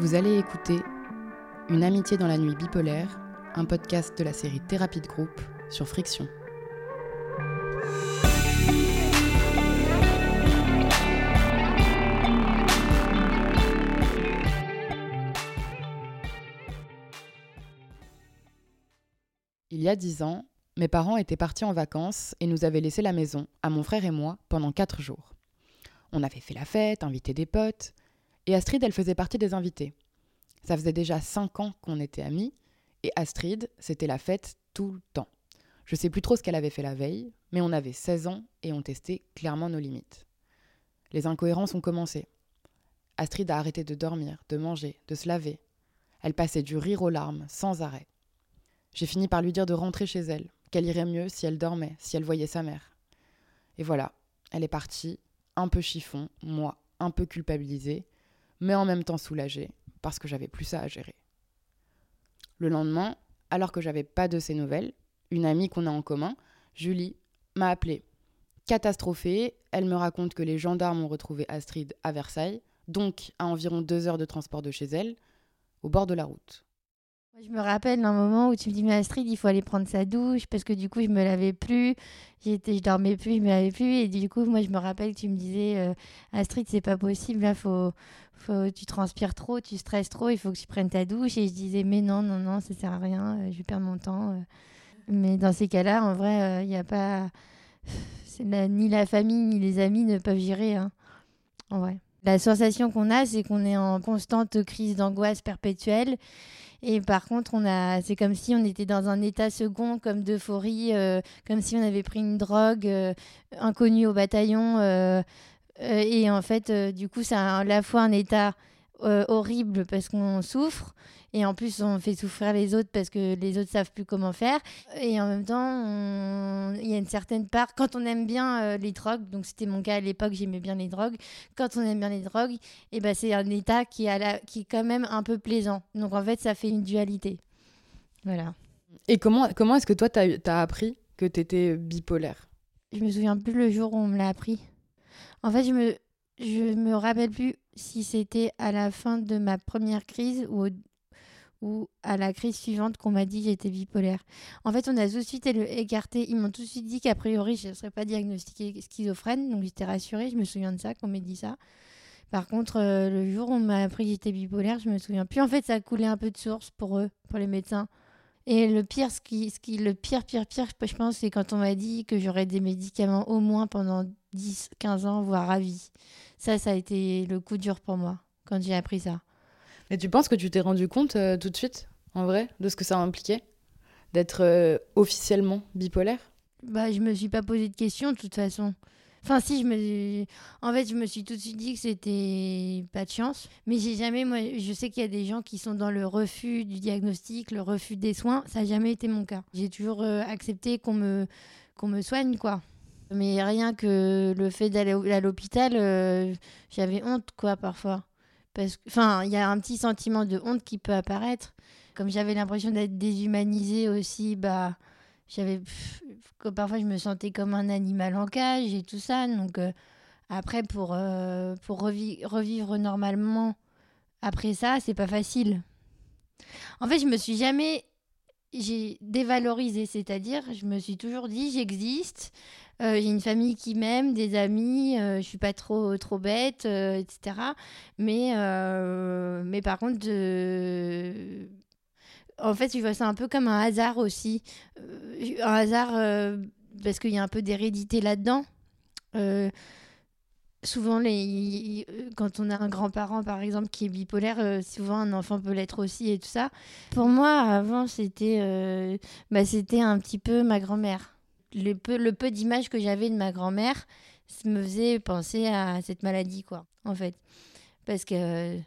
Vous allez écouter Une amitié dans la nuit bipolaire, un podcast de la série Thérapie de groupe sur Friction. Il y a dix ans, mes parents étaient partis en vacances et nous avaient laissé la maison, à mon frère et moi, pendant quatre jours. On avait fait la fête, invité des potes, et Astrid, elle faisait partie des invités. Ça faisait déjà cinq ans qu'on était amis, et Astrid, c'était la fête tout le temps. Je sais plus trop ce qu'elle avait fait la veille, mais on avait 16 ans et on testait clairement nos limites. Les incohérences ont commencé. Astrid a arrêté de dormir, de manger, de se laver. Elle passait du rire aux larmes, sans arrêt. J'ai fini par lui dire de rentrer chez elle, qu'elle irait mieux si elle dormait, si elle voyait sa mère. Et voilà, elle est partie, un peu chiffon, moi, un peu culpabilisée, mais en même temps soulagée, parce que j'avais plus ça à gérer. Le lendemain, alors que j'avais pas de ses nouvelles, une amie qu'on a en commun, Julie, m'a appelée. Catastrophée, elle me raconte que les gendarmes ont retrouvé Astrid à Versailles, donc à environ deux heures de transport de chez elle, au bord de la route. Je me rappelle d'un moment où tu me dis, mais Astrid, il faut aller prendre sa douche parce que du coup, je me lavais plus. J'étais, je dormais plus, je me lavais plus. Et du coup, moi, je me rappelle que tu me disais, euh, Astrid, c'est pas possible. Là, faut, faut, tu transpires trop, tu stresses trop, il faut que tu prennes ta douche. Et je disais, mais non, non, non, ça sert à rien, euh, je perdre mon temps. euh. Mais dans ces cas-là, en vrai, il n'y a pas. ni la famille, ni les amis ne peuvent gérer. hein. En vrai. La sensation qu'on a, c'est qu'on est en constante crise d'angoisse perpétuelle. Et par contre, on a, c'est comme si on était dans un état second, comme d'euphorie, euh, comme si on avait pris une drogue euh, inconnue au bataillon. euh, et en fait, du coup, c'est à la fois un état horrible parce qu'on souffre, et en plus, on fait souffrir les autres parce que les autres savent plus comment faire. Et en même temps, on- il y a une certaine part, quand on aime bien euh, les drogues, donc c'était mon cas à l'époque, j'aimais bien les drogues. Quand on aime bien les drogues, et ben c'est un état qui, est à la- qui est quand même un peu plaisant. Donc en fait, ça fait une dualité. Voilà. Et comment, comment est-ce que toi, t'as as appris que t'étais bipolaire? Je me souviens plus le jour où on me l'a appris. En fait, je me, je me rappelle plus si c'était à la fin de ma première crise ou, au- ou à la crise suivante qu'on m'a dit j'étais bipolaire. En fait, on a tout de suite éle- écarté. Ils m'ont tout de suite dit qu'a priori, je ne serais pas diagnostiquée schizophrène. Donc j'étais rassurée. Je me souviens de ça, qu'on m'ait dit ça. Par contre, euh, le jour où on m'a appris que j'étais bipolaire, je me souviens plus. En fait, ça coulé un peu de source pour eux, pour les médecins. Et le pire, le pire, pire, pire, je pense, c'est quand on m'a dit que j'aurais des médicaments au moins pendant 10, 15 ans, voire à vie. Ça, ça a été le coup dur pour moi quand j'ai appris ça. Et tu penses que tu t'es rendu compte euh, tout de suite, en vrai, de ce que ça impliquait D'être euh, officiellement bipolaire? Bah, je me suis pas posé de questions de toute façon. Enfin, si, je me... en fait, je me suis tout de suite dit que c'était pas de chance. Mais j'ai jamais, moi, je sais qu'il y a des gens qui sont dans le refus du diagnostic, le refus des soins. Ça n'a jamais été mon cas. J'ai toujours euh, accepté qu'on me, me soigne, quoi. Mais rien que le fait d'aller à l'hôpital, j'avais honte, quoi, parfois. Parce que, enfin, il y a un petit sentiment de honte qui peut apparaître. Comme j'avais l'impression d'être déshumanisée aussi, bah, j'avais parfois je me sentais comme un animal en cage et tout ça. Donc euh, après pour euh, pour revi- revivre normalement après ça c'est pas facile. En fait je me suis jamais j'ai dévalorisé. C'est-à-dire je me suis toujours dit j'existe j'ai une famille qui m'aime des amis euh, je suis pas trop trop bête euh, etc mais euh, mais par contre euh, en fait, je vois ça un peu comme un hasard aussi. Euh, un hasard euh, parce qu'il y a un peu d'hérédité là-dedans. Euh, souvent, les, quand on a un grand-parent, par exemple, qui est bipolaire, euh, souvent un enfant peut l'être aussi et tout ça. Pour moi, avant, c'était euh, bah, c'était un petit peu ma grand-mère. Le peu, le peu d'images que j'avais de ma grand-mère me faisait penser à cette maladie, quoi, en fait. Parce que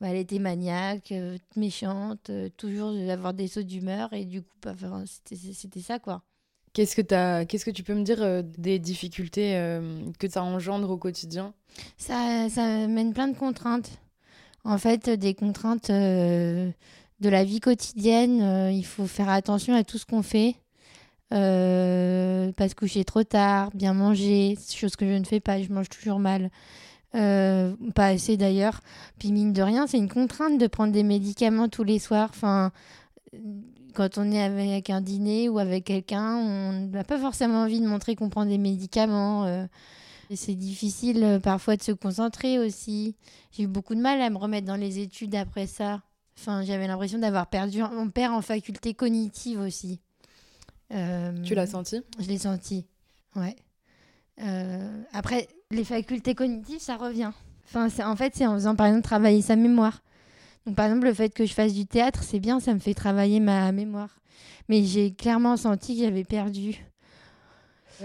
bah, elle était maniaque, euh, méchante, euh, toujours avoir des sauts d'humeur et du coup, bah, enfin, c'était ça quoi. Qu'est-ce que, qu'est-ce que tu peux me dire euh, des difficultés euh, que ça engendre au quotidien? Ça, ça mène plein de contraintes. En fait, des contraintes euh, de la vie quotidienne. il faut faire attention à tout ce qu'on fait. Euh, pas se coucher trop tard, bien manger, chose que je ne fais pas, je mange toujours mal. Euh, pas assez d'ailleurs. Puis mine de rien, c'est une contrainte de prendre des médicaments tous les soirs. Enfin, quand on est avec un dîner ou avec quelqu'un, on n'a pas forcément envie de montrer qu'on prend des médicaments. Euh. c'est difficile parfois de se concentrer aussi. J'ai eu beaucoup de mal à me remettre dans les études après ça. Enfin, j'avais l'impression d'avoir perdu mon père en faculté cognitive aussi. Tu l'as senti? Je l'ai senti, ouais. après, les facultés cognitives, ça revient. Enfin, en fait, c'est en faisant par exemple travailler sa mémoire. Donc, par exemple, le fait que je fasse du théâtre, c'est bien, ça me fait travailler ma mémoire. Mais j'ai clairement senti que j'avais perdu.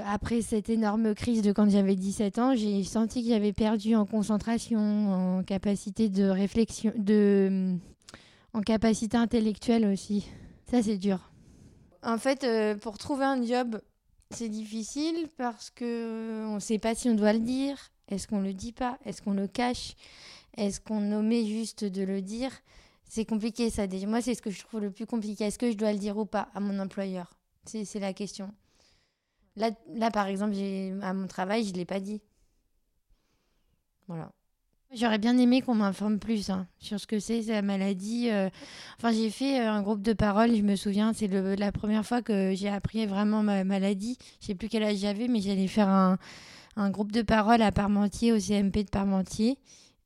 Après cette énorme crise de quand j'avais 17 ans, j'ai senti que j'avais perdu en concentration, en capacité de réflexion, de, en capacité intellectuelle aussi. Ça, c'est dur. En fait, euh, pour trouver un job c'est difficile parce que on ne sait pas si on doit le dire. Est-ce qu'on le dit pas? Est-ce qu'on le cache? Est-ce qu'on omet juste de le dire? C'est compliqué ça. Déjà. Moi, c'est ce que je trouve le plus compliqué. Est-ce que je dois le dire ou pas à mon employeur? C'est la question. Là, là, par exemple, à mon travail, je ne l'ai pas dit. Voilà. J'aurais bien aimé qu'on m'informe plus hein, sur ce que c'est, la maladie. Euh. Enfin, j'ai fait euh, un groupe de parole, je me souviens, c'est la première fois que j'ai appris vraiment ma maladie. Je sais plus quel âge j'avais, mais j'allais faire un, groupe de parole à Parmentier, au CMP de Parmentier,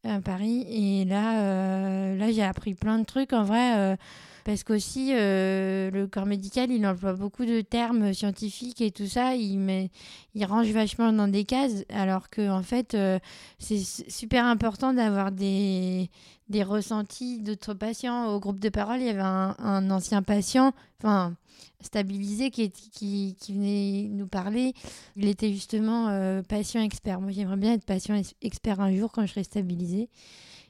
à Paris. Et là, euh, là j'ai appris plein de trucs. En vrai, parce qu'aussi euh, le corps médical il emploie beaucoup de termes scientifiques et tout ça. Il met il range vachement dans des cases. Alors que en fait euh, c'est super important d'avoir des des ressentis d'autres patients. Au groupe de parole il y avait un, ancien patient enfin stabilisé qui, qui, qui, venait nous parler. Il était justement euh, patient expert. Moi j'aimerais bien être patient expert un jour quand je serai stabilisé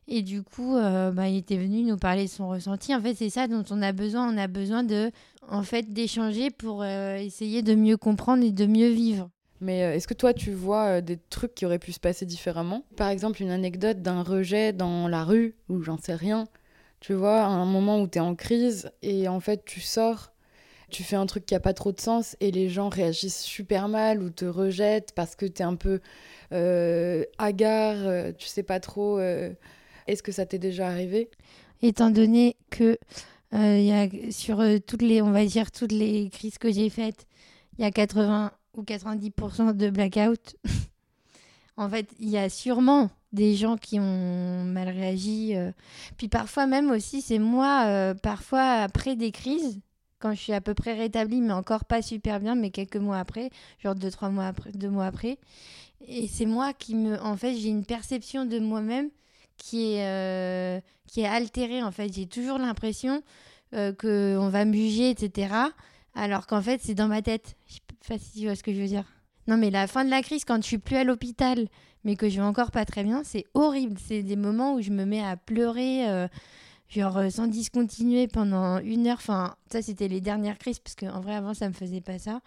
et du coup, euh, bah, il était venu nous parler de son ressenti. En fait, c'est ça dont on a besoin. On a besoin de, en fait, d'échanger pour euh, essayer de mieux comprendre et de mieux vivre. Mais euh, est-ce que toi, tu vois des trucs qui auraient pu se passer différemment? Par exemple, une anecdote d'un rejet dans la rue, ou j'en sais rien. Tu vois, un moment où tu es en crise et en fait, tu sors, tu fais un truc qui a pas trop de sens et les gens réagissent super mal ou te rejettent parce que tu es un peu hagard, tu sais pas trop est-ce que ça t'est déjà arrivé? Étant donné que euh, y a, sur euh, toutes les, on va dire, toutes les crises que j'ai faites, il y a 80 ou 90% de blackout. en fait, il y a sûrement des gens qui ont mal réagi. Euh. Puis parfois même aussi, c'est moi, parfois après des crises, quand je suis à peu près rétablie, mais encore pas super bien, mais quelques mois après, genre deux, trois mois après, deux mois après. Et c'est moi qui me. En fait, j'ai une perception de moi-même qui est, euh, qui est altérée. En fait, j'ai toujours l'impression euh, qu'on va me juger, etc. Alors qu'en fait, c'est dans ma tête. Je sais pas si tu vois ce que je veux dire. Non, mais la fin de la crise, quand je suis plus à l'hôpital, mais que je vais encore pas très bien, c'est horrible. C'est des moments où je me mets à pleurer, euh, genre sans discontinuer pendant une heure. Enfin, ça, c'était les dernières crises, parce qu'en vrai, avant, ça me faisait pas ça.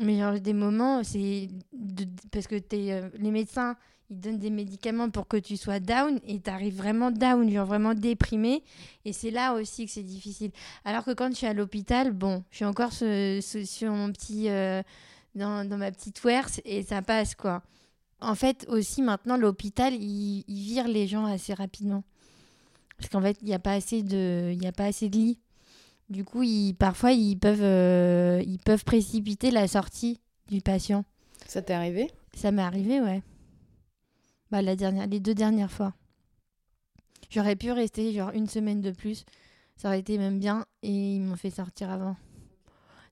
Mais genre, des moments, c'est parce que es, les médecins ils donnent des médicaments pour que tu sois down et tu arrives vraiment down, genre vraiment déprimé. Et c'est là aussi que c'est difficile. Alors que quand je suis à l'hôpital, bon, je suis encore sur mon petit, euh, dans, dans, ma petite werse et ça passe quoi. En fait, aussi maintenant, l'hôpital, il, vire les gens assez rapidement. Parce qu'en fait, il n'y a, pas assez de, il a pas assez de lits. Du coup, ils, parfois, ils peuvent, euh, ils peuvent précipiter la sortie du patient. Ça t'est arrivé? Ça m'est arrivé, ouais. Bah, la dernière, les deux dernières fois. J'aurais pu rester genre une semaine de plus. Ça aurait été même bien et ils m'ont fait sortir avant.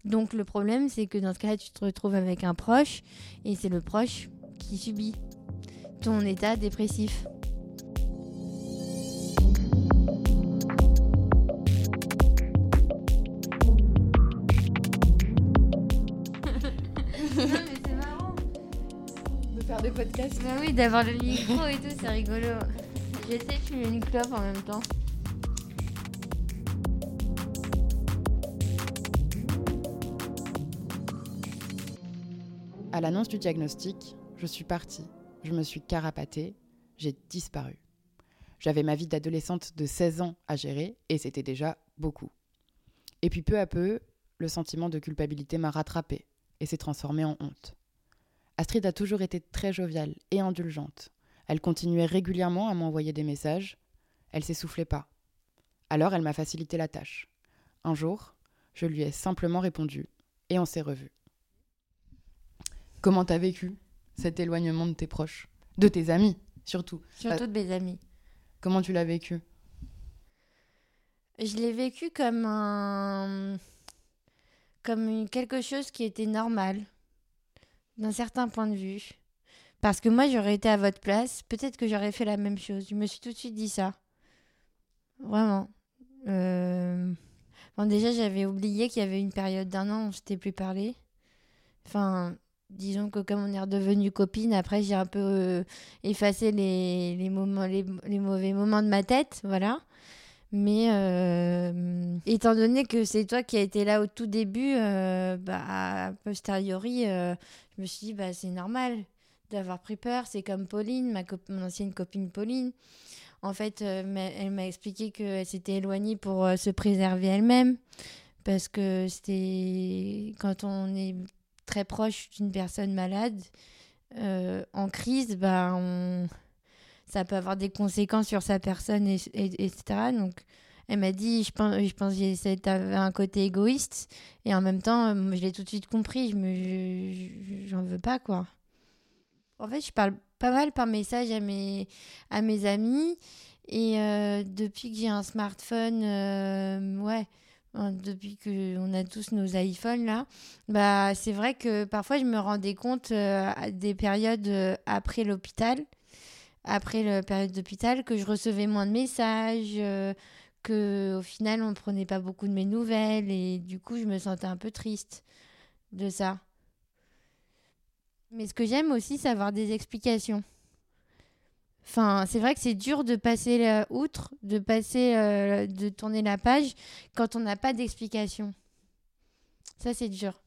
Donc le problème, c'est que dans ce cas-là, tu te retrouves avec un proche et c'est le proche qui subit ton état dépressif. Des podcasts. Bah oui, d'avoir le micro et tout, c'est rigolo. J'essaie de fumer une clope en même temps. À l'annonce du diagnostic, je suis partie, je me suis carapatée, j'ai disparu. J'avais ma vie d'adolescente de 16 ans à gérer et c'était déjà beaucoup. Et puis peu à peu, le sentiment de culpabilité m'a rattrapée et s'est transformé en honte. Astrid a toujours été très joviale et indulgente. Elle continuait régulièrement à m'envoyer des messages. Elle s'essoufflait pas. Alors elle m'a facilité la tâche. Un jour, je lui ai simplement répondu et on s'est revus. Comment t'as vécu cet éloignement de tes proches? De tes amis, surtout Surtout de mes amis. Comment tu l'as vécu? Je l'ai vécu comme un. comme quelque chose qui était normal, d'un certain point de vue. Parce que moi, j'aurais été à votre place, peut-être que j'aurais fait la même chose. Je me suis tout de suite dit ça. Vraiment. Euh, bon, déjà, j'avais oublié qu'il y avait une période d'un an où on s'était plus parlé. Enfin, disons que comme on est redevenu copine, après, j'ai un peu euh, effacé les, moments, les, les mauvais moments de ma tête, voilà. Mais euh, étant donné que c'est toi qui as été là au tout début, euh, bah, a posteriori, euh, je me suis dit, bah, c'est normal d'avoir pris peur. C'est comme Pauline, ma mon ancienne copine Pauline. En fait, euh, elle m'a expliqué qu'elle s'était éloignée pour se préserver elle-même. Parce que c'était quand on est très proche d'une personne malade, en crise, bah, on ça peut avoir des conséquences sur sa personne, et, et- etc. Donc, elle m'a dit, je pense, je pense que c'est un côté égoïste, et en même temps, euh, je l'ai tout de suite compris, je me, je- je- j'en veux pas, quoi. En fait, je parle pas mal par message à mes, à mes amis, et euh, depuis que j'ai un smartphone, euh, ouais, hein, depuis qu'on a tous nos iPhones, là, bah, c'est vrai que parfois, je me rendais compte à des périodes après l'hôpital, après la période d'hôpital que je recevais moins de messages, euh, que au final on prenait pas beaucoup de mes nouvelles et du coup je me sentais un peu triste de ça. Mais ce que j'aime aussi, c'est avoir des explications. Enfin, c'est vrai que c'est dur de passer outre, de passer, euh, de tourner la page quand on n'a pas d'explication. Ça, c'est dur.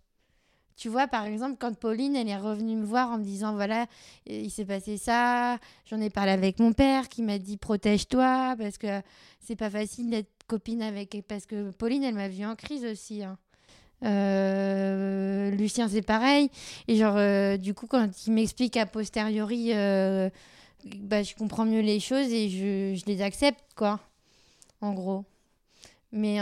Tu vois, par exemple, quand Pauline, elle est revenue me voir en me disant, voilà, euh, il s'est passé ça, j'en ai parlé avec mon père qui m'a dit, protège-toi, parce que c'est pas facile d'être copine avec... Parce que Pauline, elle m'a vue en crise aussi. hein. Euh, Lucien, c'est pareil. Et genre, euh, du coup, quand il m'explique a posteriori, bah, je comprends mieux les choses et je, je les accepte, quoi. En gros. Mais,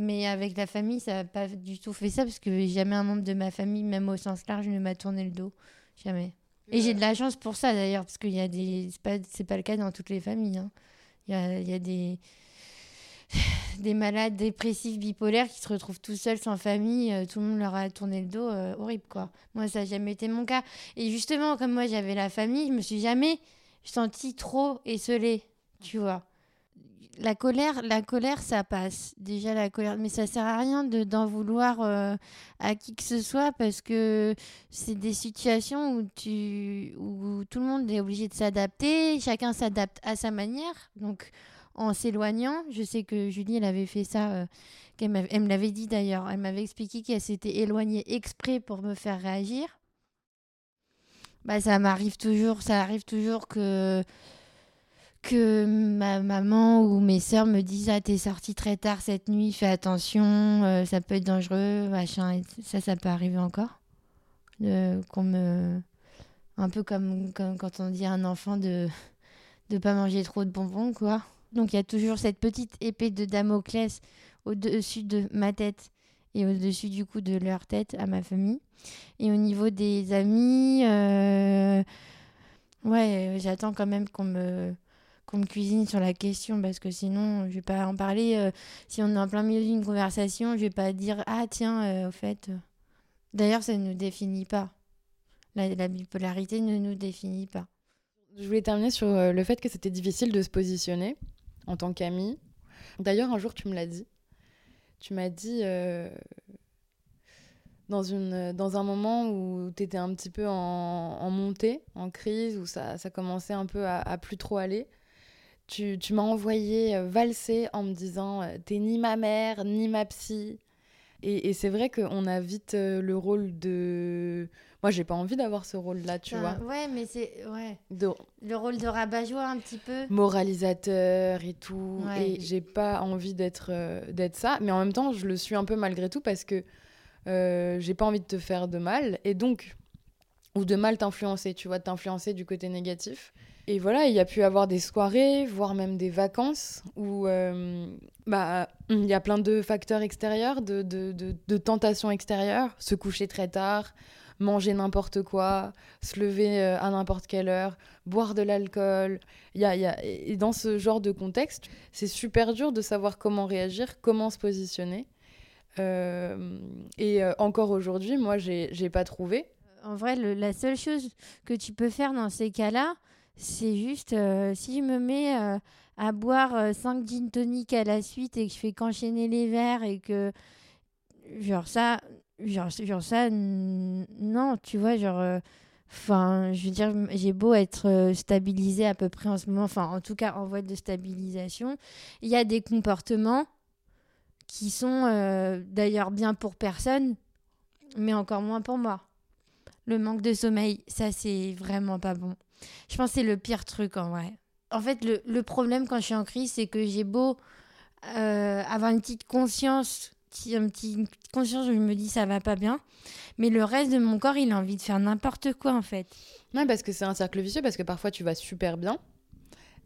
mais avec la famille, ça n'a pas du tout fait ça parce que jamais un membre de ma famille, même au sens large, ne m'a tourné le dos. Jamais. Et j'ai de la chance pour ça d'ailleurs, parce qu'il y a des. Pas, pas le cas dans toutes les familles. hein. Il y, a, y a des. des malades dépressifs bipolaires qui se retrouvent tout seuls sans famille, euh, tout le monde leur a tourné le dos, euh, horrible quoi. Moi, ça n'a jamais été mon cas. Et justement, comme moi j'avais la famille, je me suis jamais sentie trop esselée, tu vois. La colère, la colère, ça passe. Déjà la colère, mais ça sert à rien de d'en vouloir euh, à qui que ce soit parce que c'est des situations où tu, où tout le monde est obligé de s'adapter. Chacun s'adapte à sa manière. Donc en s'éloignant, je sais que Julie, elle avait fait ça. euh, qu'elle elle me l'avait dit d'ailleurs. Elle m'avait expliqué qu'elle s'était éloignée exprès pour me faire réagir. Bah ça m'arrive toujours, ça arrive toujours que que ma maman ou mes sœurs me disent ah t'es sortie très tard cette nuit fais attention euh, ça peut être dangereux machin ça ça peut arriver encore qu'on me un peu comme, comme quand on dit à un enfant de de pas manger trop de bonbons quoi. Donc il y a toujours cette petite épée de Damoclès au-dessus de ma tête et au-dessus du coup de leur tête à ma famille. Et au niveau des amis euh, ouais j'attends quand même qu'on me qu'on me cuisine sur la question parce que sinon je vais pas en parler euh, si on est en plein milieu d'une conversation je vais pas dire ah tiens euh, au fait euh. d'ailleurs ça ne nous définit pas la, la bipolarité ne nous définit pas Je voulais terminer sur le fait que c'était difficile de se positionner en tant qu'amie. D'ailleurs, un jour, tu me l'as dit. Tu m'as dit, dans, une, dans un moment où tu étais un petit peu en, montée, en crise, où ça, ça commençait un peu à plus trop aller, tu, tu m'as envoyé euh, valser en me disant euh, T'es ni ma mère, ni ma psy. Et, et c'est vrai qu'on a vite euh, le rôle de. Moi, j'ai pas envie d'avoir ce rôle-là, tu Enfin, vois. ouais mais c'est ouais De le rôle de rabat-joie un petit peu moralisateur et tout. Ouais. Et j'ai pas envie d'être euh, d'être ça. Mais en même temps, je le suis un peu malgré tout parce que euh, j'ai pas envie de te faire de mal. Et donc, ou de mal t'influencer, tu vois, de t'influencer du côté négatif. Et voilà, il y a pu avoir des soirées, voire même des vacances, où euh, bah, il y a plein de facteurs extérieurs, de, de, de, tentations extérieures, se coucher très tard, manger n'importe quoi, se lever euh, à n'importe quelle heure, boire de l'alcool. Y a, y a... Et dans ce genre de contexte, c'est super dur de savoir comment réagir, comment se positionner. Euh, et encore aujourd'hui, moi, j'ai pas trouvé. En vrai, la seule chose que tu peux faire dans ces cas-là, c'est juste, euh, si je me mets euh, à boire 5 euh, gin tonic à la suite et que je fais qu'enchaîner les verres et que. Genre ça. Genre, genre ça. Non, tu vois, genre. Enfin, je veux dire, j'ai beau être stabilisé à peu près en ce moment, enfin, en tout cas en voie de stabilisation. Il y a des comportements qui sont d'ailleurs bien pour personne, mais encore moins pour moi. Le manque de sommeil, ça, c'est vraiment pas bon. Je pense que c'est le pire truc en vrai. En fait, le, le, problème quand je suis en crise, c'est que j'ai beau euh, avoir une petite conscience, une petite conscience où je me dis ça va pas bien, mais le reste de mon corps, il a envie de faire n'importe quoi en fait. Ouais, parce que c'est un cercle vicieux, parce que parfois tu vas super bien,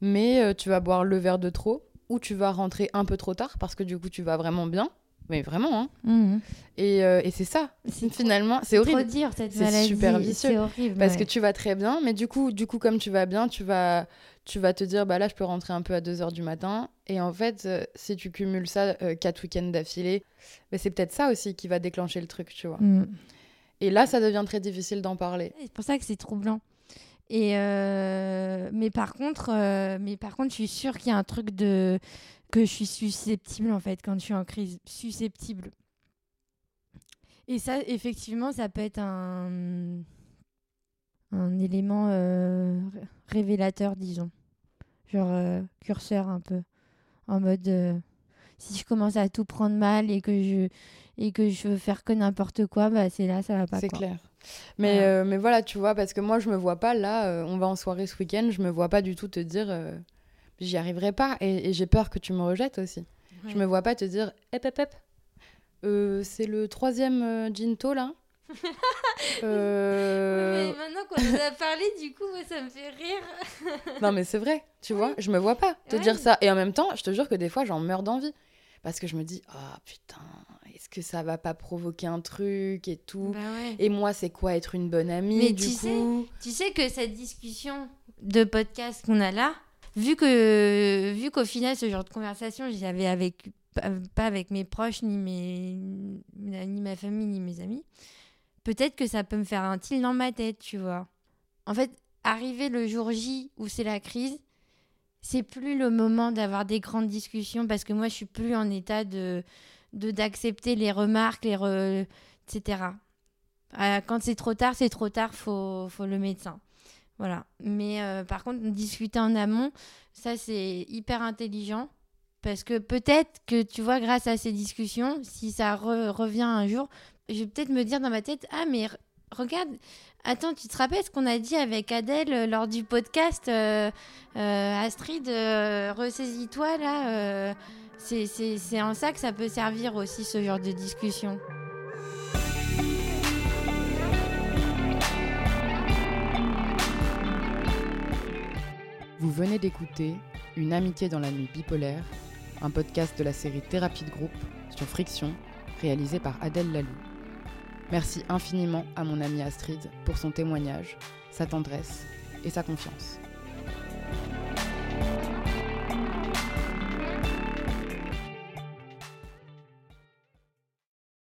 mais euh, tu vas boire le verre de trop, ou tu vas rentrer un peu trop tard, parce que du coup tu vas vraiment bien, mais vraiment, hein. Mhm. Et, euh, et c'est ça. Finalement, c'est horrible. Trop dire cette maladie. C'est super vicieux. Horrible, parce que tu vas très bien, mais du coup, du coup, comme tu vas bien, tu vas, tu vas te dire, bah là, je peux rentrer un peu à 2 heures du matin. Et en fait, euh, si tu cumules ça euh, quatre week-ends d'affilée, bah, c'est peut-être ça aussi qui va déclencher le truc, tu vois. Mm. Et là, ça devient très difficile d'en parler. C'est pour ça que c'est troublant. Et mais par contre, mais par contre, je suis sûre qu'il y a un truc de que je suis susceptible en fait quand je suis en crise, susceptible. Et ça, effectivement, ça peut être un, un élément euh, révélateur, disons. Genre euh, curseur un peu. En mode, euh, si je commence à tout prendre mal et que je, et que je veux faire que n'importe quoi, bah, c'est là, ça va pas. C'est clair. Mais voilà. mais voilà, tu vois, parce que moi, je me vois pas là, on va en soirée ce week-end, je me vois pas du tout te dire j'y arriverai pas. Et, j'ai peur que tu me rejettes aussi. Je me vois pas te dire, hep, hep, hep. Euh, c'est le troisième euh, Ginto là. euh... mais maintenant qu'on nous a parlé, du coup, ça me fait rire. non, mais c'est vrai, tu vois, je me vois pas te dire ça. Et en même temps, je te jure que des fois, j'en meurs d'envie. Parce que je me dis, oh putain, est-ce que ça va pas provoquer un truc et tout? Bah Et moi, c'est quoi être une bonne amie mais du tu coup? sais, Tu sais que cette discussion de podcast qu'on a là, vu que vu qu'au final ce genre de conversation j'avais avec pas avec mes proches ni mes ni ma famille ni mes amis peut-être que ça peut me faire un tilt dans ma tête tu vois. En fait arriver le jour J où c'est la crise c'est plus le moment d'avoir des grandes discussions parce que moi je suis plus en état de d'accepter les remarques les etc euh, quand c'est trop tard c'est trop tard faut faut le médecin voilà. Mais euh, par contre, discuter en amont, ça c'est hyper intelligent. Parce que peut-être que tu vois, grâce à ces discussions, si ça revient un jour, je vais peut-être me dire dans ma tête Ah, mais regarde, attends, tu te rappelles ce qu'on a dit avec Adèle euh, lors du podcast euh, Astrid, ressaisis-toi là. c'est en ça que ça peut servir aussi ce genre de discussion. Vous venez d'écouter Une amitié dans la nuit bipolaire, un podcast de la série Thérapie de groupe sur Friction, réalisé par Adèle Lalou. Merci infiniment à mon amie Astrid pour son témoignage, sa tendresse et sa confiance.